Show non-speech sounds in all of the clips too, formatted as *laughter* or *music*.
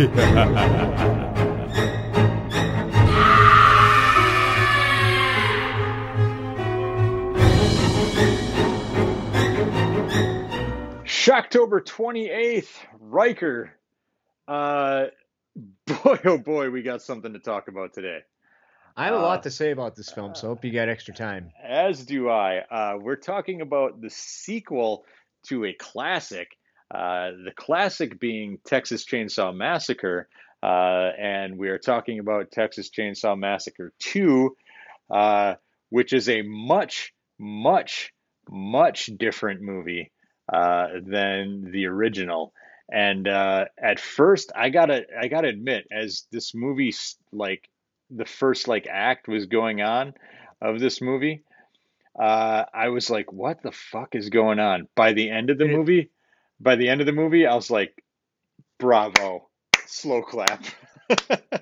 *laughs* Shocktober 28th, Riker. Uh, boy, oh boy, we got something to talk about today. I have a Uh, lot to say about this film, so I hope you got extra time. As do I. Uh, we're talking about the sequel to a classic, uh, the classic being Texas Chainsaw Massacre, uh, and we are talking about Texas Chainsaw Massacre 2, uh, which is a much, much, much different movie uh, than the original. And uh, at first, I gotta, I gotta admit, as this movie, like the first like act was going on of this movie, uh, I was like, what the fuck is going on? By the end of the movie, by the end of the movie, I was like, bravo, slow clap. *laughs*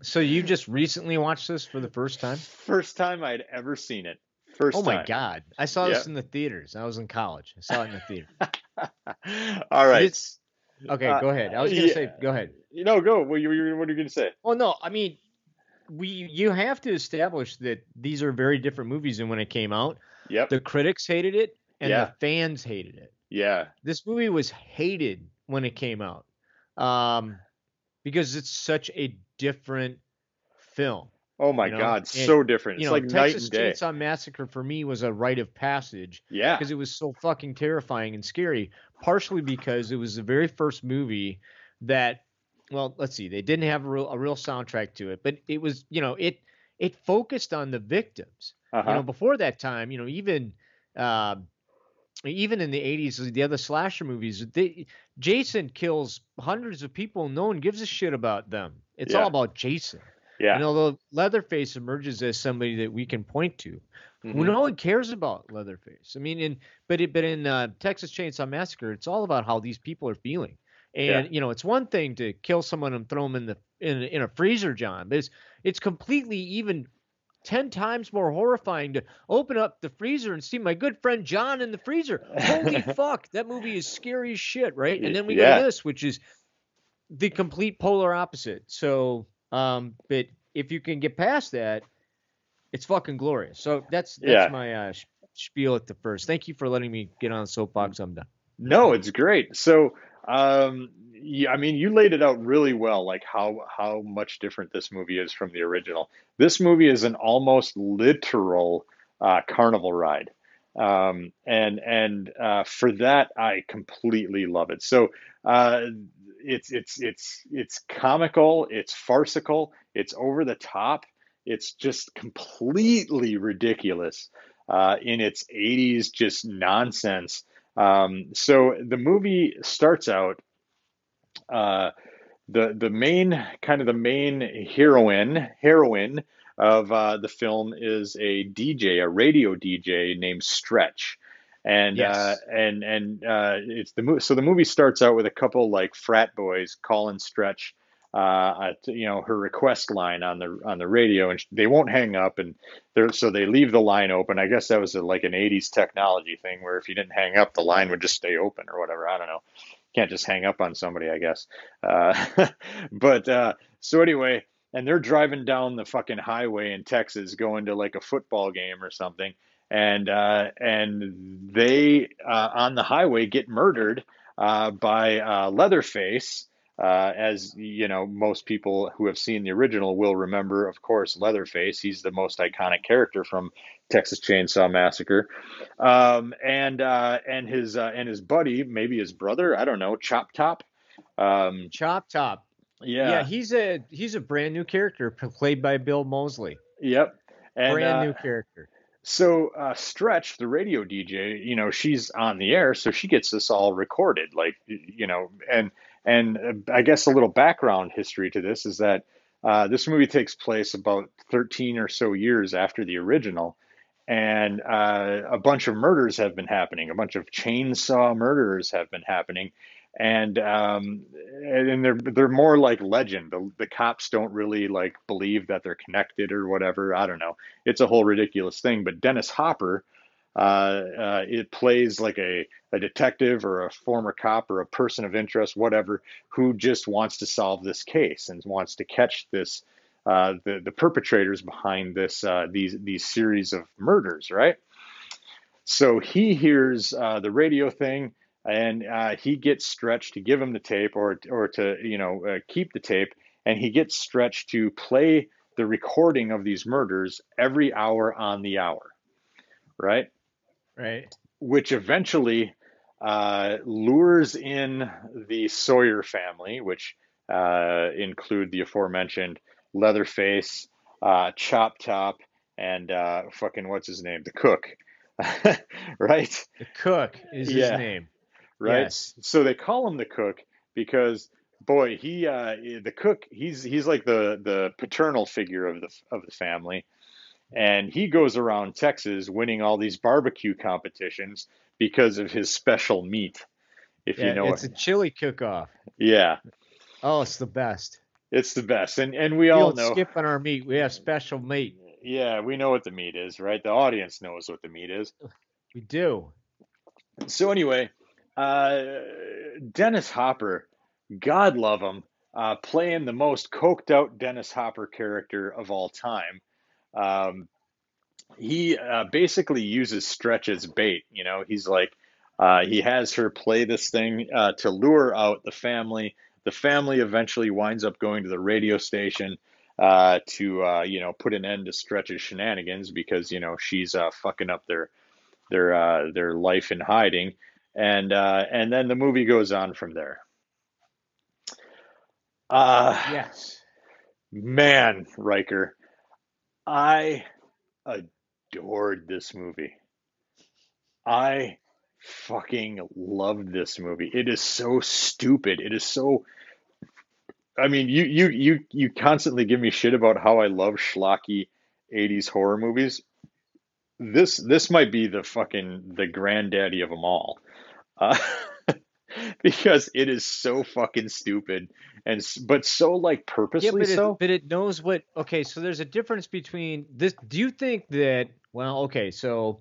So you just recently watched this for the first time? First time I'd ever seen it. First Oh my time. god! I saw Yeah. this in the theaters. I was in college. I saw it in the theater. *laughs* All right. It's- Okay, Uh, go ahead. I was gonna yeah. say, go ahead. Know, go. What, you- what are you gonna say? Oh no, I mean, we you have to establish that these are very different movies than when it came out. Yep. The critics hated it, and Yeah. the fans hated it. Yeah. This movie was hated when it came out, um, because it's such a different film. Oh my You know, God, and, so different. You It's know, like night Texas and day. Chainsaw Massacre for me was a rite of passage Yeah. because it was so fucking terrifying and scary. Partially because it was the very first movie that, well, let's see, they didn't have a real, a real soundtrack to it, but it was, you know, it it focused on the victims. Uh-huh. You know, before that time, you know, even uh, even in the '80s, the other slasher movies, they, Jason kills hundreds of people. No one gives a shit about them. It's Yeah. all about Jason. yeah. And although Leatherface emerges as somebody that we can point to, Mhm. no one cares about Leatherface. I mean, in but it, but in uh, Texas Chainsaw Massacre, it's all about how these people are feeling. And Yeah. you know, it's one thing to kill someone and throw them in the in, in a freezer, John, but it's it's completely even ten times more horrifying to open up the freezer and see my good friend John in the freezer. Holy *laughs* fuck, that movie is scary as shit, right? And then we Yeah. this, which is the complete polar opposite. So, um, but if you can get past that, it's fucking glorious. So that's that's Yeah. my uh, sh- spiel at the first. Thank you for letting me get on the soapbox. I'm done. No, it's great. So, um, yeah, I mean, you laid it out really well, like how how much different this movie is from the original. This movie is an almost literal uh, carnival ride, um, and and uh, for that, I completely love it. So, uh, it's it's it's it's comical, it's farcical, it's over the top, it's just completely ridiculous uh, in its 80s, just nonsense. Um, so the movie starts out. Uh, the the main kind of the main heroine heroine of uh, the film is a DJ, a radio DJ named Stretch, and Yes. uh, and and uh, it's the movie. So the movie starts out with a couple like frat boys calling Stretch. Uh, you know her request line on the on the radio, and they won't hang up, and they're so they leave the line open. I guess that was a, like an '80s technology thing, where if you didn't hang up, the line would just stay open or whatever. I don't know can't just hang up on somebody, I guess. Uh, *laughs* but uh, so anyway, and they're driving down the fucking highway in Texas, going to like a football game or something, and uh, and they uh, on the highway get murdered uh, by uh, Leatherface. Uh, as you know, most people who have seen the original will remember, of course, Leatherface. He's the most iconic character from Texas Chainsaw Massacre, um, and uh, and his uh, and his buddy, maybe his brother, I don't know, Chop Top. Um, Chop Top. yeah, Yeah, he's a he's a brand new character played by Bill Moseley. yep. And, brand uh, new character. So uh, Stretch, the radio DJ, you know, she's on the air, so she gets this all recorded, like you know, and and uh, I guess a little background history to this is that uh, this movie takes place about 13 or so years after the original, and uh, a bunch of murders have been happening, a bunch of chainsaw murders have been happening, and um, and they're they're more like legend. The, the cops don't really like believe that they're connected or whatever. I don't know. It's a whole ridiculous thing. But Dennis Hopper, uh, uh, it plays like a, a detective or a former cop or a person of interest, whatever, who just wants to solve this case and wants to catch this uh, the the perpetrators behind this uh, these these series of murders, right? So he hears uh, the radio thing and uh, he gets stretched to give him the tape or or to you know uh, keep the tape, and he gets stretched to play the recording of these murders every hour on the hour, right? Right. Which eventually uh, lures in the Sawyer family, which uh, include the aforementioned Leatherface, uh, Chop Top, and uh, fucking what's his name, the cook, *laughs* right? The cook is Yeah. his name. right? Yes. So they call him the cook because boy, he uh, the cook he's he's like the the paternal figure of the of the family, and he goes around Texas winning all these barbecue competitions because of his special meat. If Yeah, you know it's it, a chili cook-off. yeah, Oh, it's the best. it's the best, and and we We all know. skip on our meat. We have special meat. Yeah, we know what the meat is, right? The audience knows what the meat is. We do. So anyway, uh, Dennis Hopper, God love him, uh, playing the most coked out Dennis Hopper character of all time. Um, he uh, basically uses Stretch as bait. You know, he's like, uh, he has her play this thing uh, to lure out the family. The family eventually winds up going to the radio station uh, to, uh, you know, put an end to Stretch's shenanigans because you know she's uh, fucking up their their uh, their life in hiding, and uh, and then the movie goes on from there. Uh, Yes. man, Riker, I adored this movie. I fucking loved this movie. It is so stupid. It is so. I mean, you you you you constantly give me shit about how I love schlocky '80s horror movies. This this might be the fucking the granddaddy of them all, uh, *laughs* *laughs* because it is so fucking stupid and but so like Yeah, purposely but it, but it knows what. Okay, so there's a difference between this. Do you think that? Well, okay, so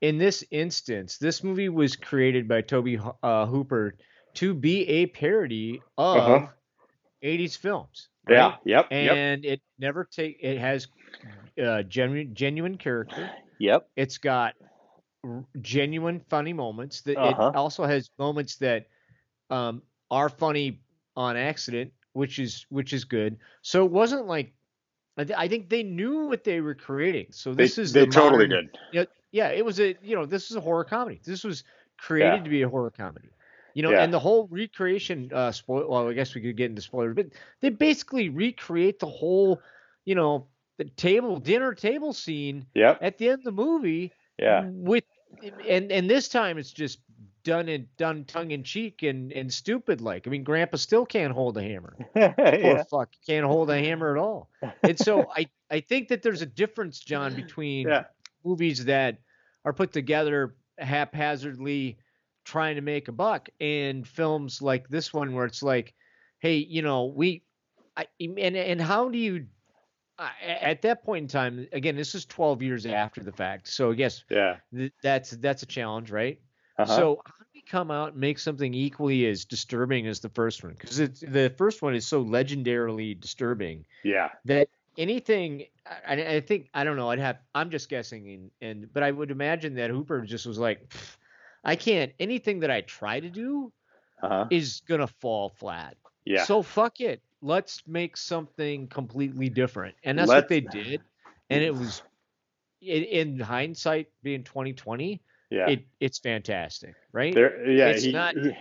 in this instance, this movie was created by Tobe uh, Hooper to be a parody of Uh-huh. 80s films. Yeah. right? Yep. Yep. and it never take. It has uh, genuine genuine character. Yep. It's got r- genuine funny moments. That Uh-huh. it also has moments that um, are funny on accident, which is which is good. So it wasn't like I, th- I think they knew what they were creating. So They this is they the totally modern- did. Yeah, yeah, it was a you know this is a horror comedy. This was created Yeah. to be a horror comedy. You know, Yeah. and the whole recreation uh spoil well, I guess we could get into spoilers, but they basically recreate the whole, you know, the table dinner table scene Yep. at the end of the movie Yeah. with and and this time it's just done in done tongue in cheek and and stupid like. I mean, Grandpa still can't hold a hammer. *laughs* Poor yeah. fuck, can't hold a hammer at all. And so *laughs* I I think that there's a difference, John, between Yeah. movies that are put together haphazardly trying to make a buck and films like this one where it's like hey you know we I, and and how do you I- at that point in time again this is 12 years after the fact so I guess Yeah. th- that's that's a challenge right Uh-huh. so how do we come out and make something equally as disturbing as the first one because it's the first one is so legendarily disturbing yeah. that anything I, I think I don't know I'd have I'm just guessing and, and but I would imagine that Hooper just was like I can't anything that I try to do Uh-huh. is gonna fall flat Yeah. so fuck it let's make something completely different and that's Let's- what they did and it was in, in hindsight being 2020 yeah. it it's fantastic right There, yeah, It's he, not- he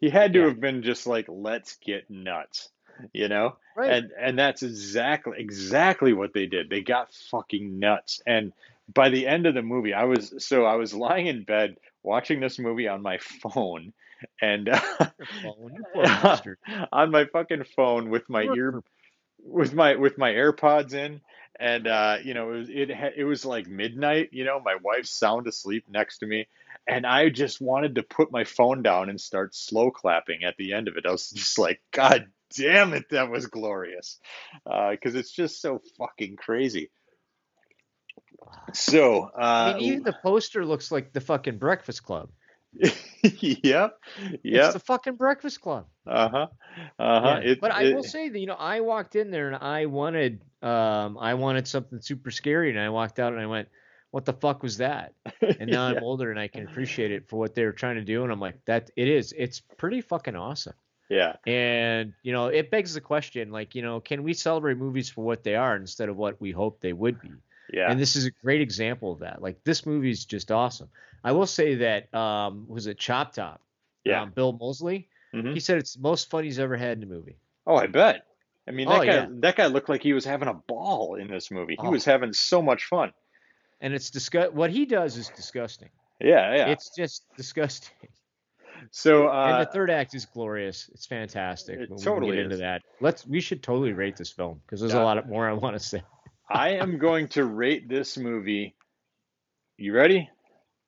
he had to Yeah. have been just like, let's get nuts, you know, right and and that's exactly exactly what they did. They got fucking nuts, and by the end of the movie, I was so I was lying in bed watching this movie on my phone, and Phone, poor bastard. *laughs* on my fucking phone with my ear with my with my AirPods in, and uh, you know it was it it was like midnight. You know, my wife's sound asleep next to me, and I just wanted to put my phone down and start slow clapping at the end of it. I was *laughs* just like, God damn it, that was glorious, because it's just so fucking crazy. So, I uh, mean, even the poster looks like the fucking Breakfast Club. *laughs* yep, Yeah, It's yep, the fucking Breakfast Club. Uh huh, uh huh. Yeah. but I will say that you know I walked in there and I wanted um I wanted something super scary and I walked out and I went, what the fuck was that? And now *laughs* yeah, I'm older and I can appreciate it for what they were trying to do and I'm like that it is it's pretty fucking awesome. yeah, And you know it begs the question like you know can we celebrate movies for what they are instead of what we hope they would be? yeah, And this is a great example of that. Like this movie is just awesome. I will say that um was it Chop Top? yeah. Um, Bill Moseley. Mhm. He said it's the most fun he's ever had in a movie. Oh, I bet. I mean, that Oh, guy, yeah. that guy looked like he was having a ball in this movie. He Oh. was having so much fun. And it's disgust. What he does is disgusting. Yeah, yeah. It's just disgusting. *laughs* so, and uh, the third act is glorious. It's fantastic. It we totally get into is. that. Let's. We should totally rate this film because there's Yeah. a lot more I want to say. *laughs* I am going to rate this movie. You ready?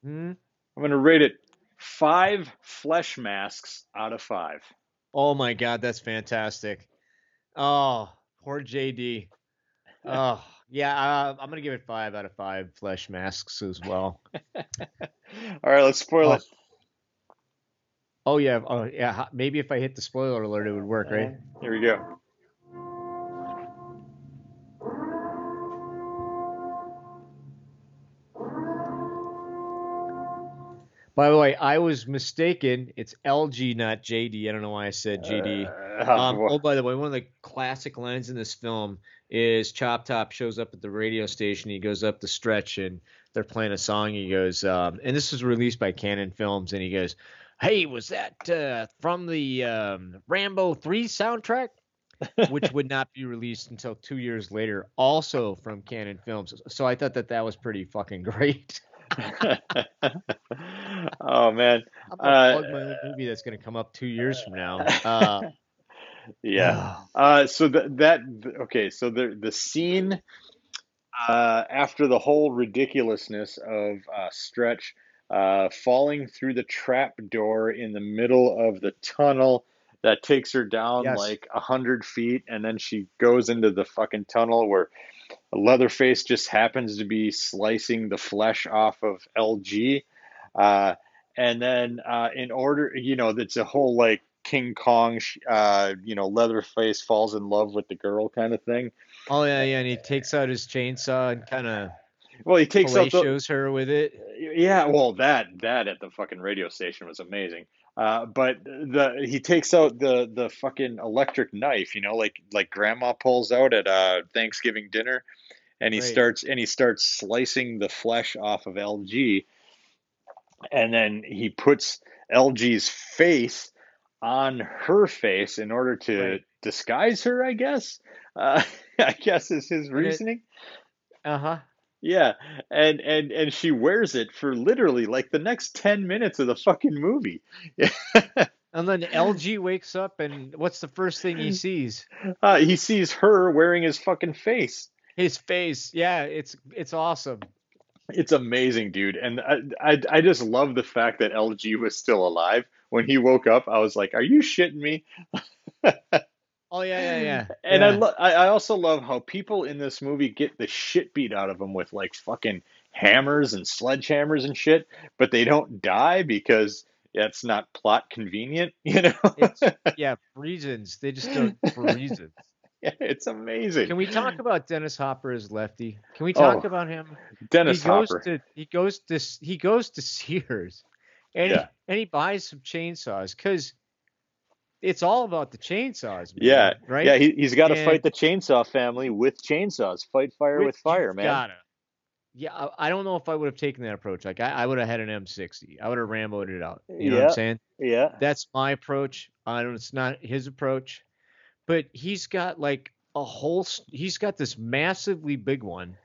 Hmm? I'm going to rate it five flesh masks out of five. Oh my god, that's fantastic. Oh, poor JD. *laughs* Oh yeah, uh, I'm gonna give it five out of five flesh masks as well. *laughs* All right, let's spoil Oh. it. Oh yeah, oh yeah. Maybe if I hit the spoiler alert, it would work, right? Here we go. By the way, I was mistaken. It's LG, not JD. I don't know why I said JD. Uh, *laughs* Um, oh, by the way, one of the classic lines in this film is Chop Top shows up at the radio station. He goes up the stretch and they're playing a song. He goes, um, and this was released by Cannon Films. And he goes, "Hey, was that uh, from the um, Rambo Three soundtrack?" *laughs* Which would not be released until two years later, also from Cannon Films. So I thought that that was pretty fucking great. *laughs* oh man, I'm gonna Uh, plug my own movie that's gonna come up two years from now. *laughs* Uh, yeah. Uh, so that that okay. So the the scene uh, after the whole ridiculousness of uh, Stretch uh, falling through the trap door in the middle of the tunnel that takes her down Yes. like a hundred feet, and then she goes into the fucking tunnel where Leatherface just happens to be slicing the flesh off of LG. Uh, and then uh, in order, you know, that's a whole like King Kong, uh, you know, Leatherface falls in love with the girl kind of thing. oh yeah, yeah, and he takes out his chainsaw and kind of Well, he takes out the, shows her with it. yeah, well, that that at the fucking radio station was amazing. Uh, but the he takes out the the fucking electric knife, you know, like like grandma pulls out at uh Thanksgiving dinner, and he Right. starts and he starts slicing the flesh off of LG, and then he puts LG's face on her face in order to Right. disguise her, I guess. Uh, *laughs* I guess is his reasoning. Uh huh. Yeah, and and and she wears it for literally like the next 10 minutes of the fucking movie. *laughs* And then LG wakes up, and what's the first thing he sees? Uh, he sees her wearing his fucking face. His face. Yeah, it's it's awesome. It's amazing, dude. And I, I I just love the fact that LG was still alive when he woke up. I was like, "Are you shitting me?" *laughs* Oh yeah, yeah, yeah. And I, yeah. lo- I I also love how people in this movie get the shit beat out of them with like fucking hammers and sledgehammers and shit, but they don't die because it's not plot convenient, *laughs* you know? Yeah, reasons. They just don't for reasons. Yeah, *laughs* it's amazing. Can we talk about Dennis Hopper as Lefty? Can we talk Oh, about him? Dennis he goes Hopper. to he goes to he goes to *laughs* Sears, and Yeah. he, and he buys some chainsaws because it's all about the chainsaws. Man, Yeah, right. Yeah, he, he's got to fight the chainsaw family with chainsaws. Fight fire with Which fire, man. Gotta. Yeah, I, I don't know if I would have taken that approach. Like I, I would have had an M60. I would have Ramboed it out. You know what I'm saying? Yeah. That's my approach. I don't. It's not his approach, but he's got like a whole he's got this massively big one,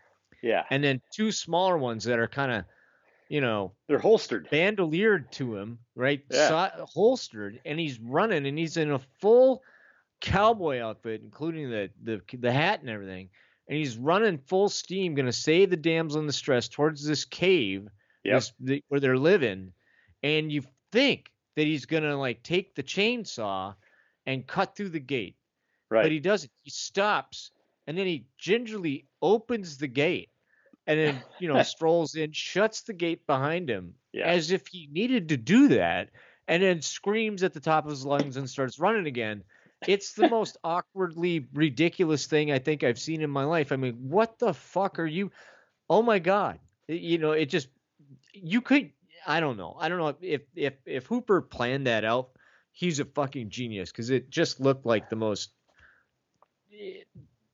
Yeah. and then two smaller ones that are kind of, you know, They're holstered. bandoliered to him, right? Yeah. So- holstered, and he's running, and he's in a full cowboy outfit, including the the the hat and everything, and he's running full steam, gonna save the damsel in distress towards this cave, Yep. this, the, where they're living, and you think that he's gonna like take the chainsaw and cut through the gate, Right. but he doesn't. He stops, and then he gingerly opens the gate. and then *laughs* you know strolls in, shuts the gate behind him Yeah. as if he needed to do that, and then screams at the top of his lungs and starts running again. It's the *laughs* most awkwardly ridiculous thing I think I've seen in my life. I mean, what the fuck are you? Oh my god! You know, it just you could. I don't know. I don't know if if if Hooper planned that out. He's a fucking genius because it just looked like the most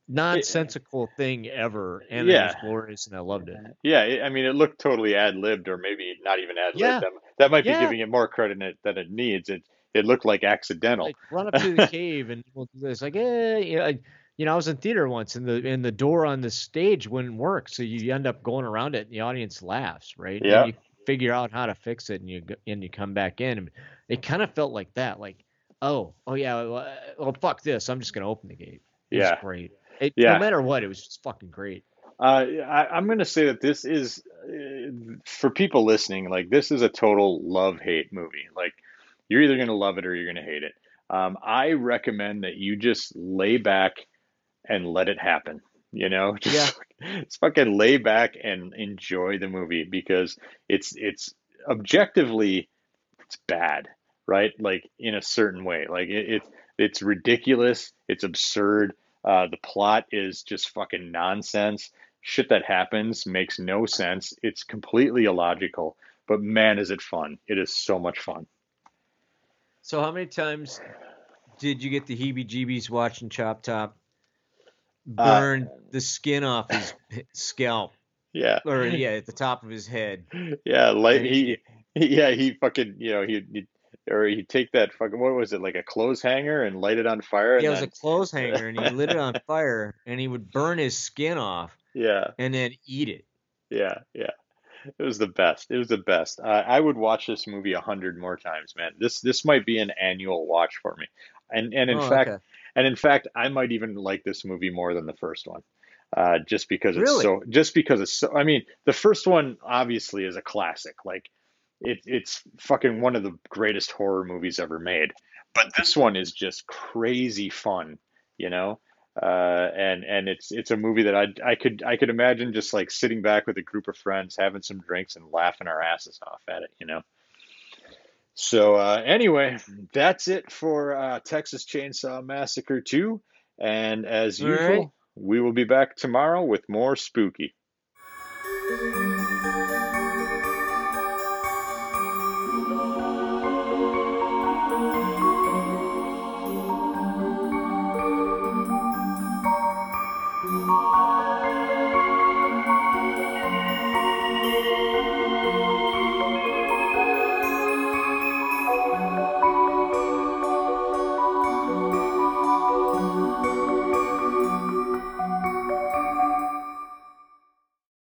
nonsensical thing ever, and it was glorious, and I loved it. Yeah, it- I mean, it looked totally ad libbed, or maybe not even ad libbed. Yeah. That, that might be Yeah. giving it more credit than it, than it needs. It it looked like accidental. Like run up to the cave and we'll do this. Like, eh, you know, I, you know, I was in theater once, and the and the door on the stage wouldn't work, so you end up going around it, and the audience laughs, right? Yeah. And you figure out how to fix it, and you and you come back in, and it kind of felt like that, like, oh, oh yeah, well, well fuck this, I'm just gonna open the gate. It Yeah. great. It, Yeah. No matter what, it was just fucking great. Uh, I, I'm going to say that this is, uh, for people listening, like this is a total love hate movie. Like you're either going to love it or you're going to hate it. Um, I recommend that you just lay back and let it happen. You know, *laughs* just, just fucking lay back and enjoy the movie because it's it's objectively it's bad, right? Like in a certain way. Like it, it it's ridiculous, it's absurd. Uh, the plot is just fucking nonsense. Shit that happens makes no sense. It's completely illogical. But man, is it fun! It is so much fun. So how many times did you get the heebie-jeebies watching Chop Top Uh, burn the skin off his *laughs* scalp, Yeah, or *laughs* yeah, at the top of his head? yeah. Like he, yeah, he fucking, you know, he, he or he take that fucking what was it like a clothes hanger and light it on fire. And Yeah, it was then, a clothes hanger, and he *laughs* lit it on fire, and he would burn his skin off yeah, and then eat it. yeah, yeah. It was the best. It was the best. Uh, I would watch this movie a hundred more times, man. This this might be an annual watch for me. And and in Oh, fact, okay. and in fact, I might even like this movie more than the first one, uh, just because it's Really? so. Just because it's so. I mean, the first one obviously is a classic. Like, it it's fucking one of the greatest horror movies ever made. But this one is just crazy fun, you know. Uh, and and it's it's a movie that I I could I could imagine just like sitting back with a group of friends, having some drinks, and laughing our asses off at it, you know. So uh, anyway, that's it for uh, Texas Chainsaw Massacre 2. And as All usual, right. we will be back tomorrow with more spooky.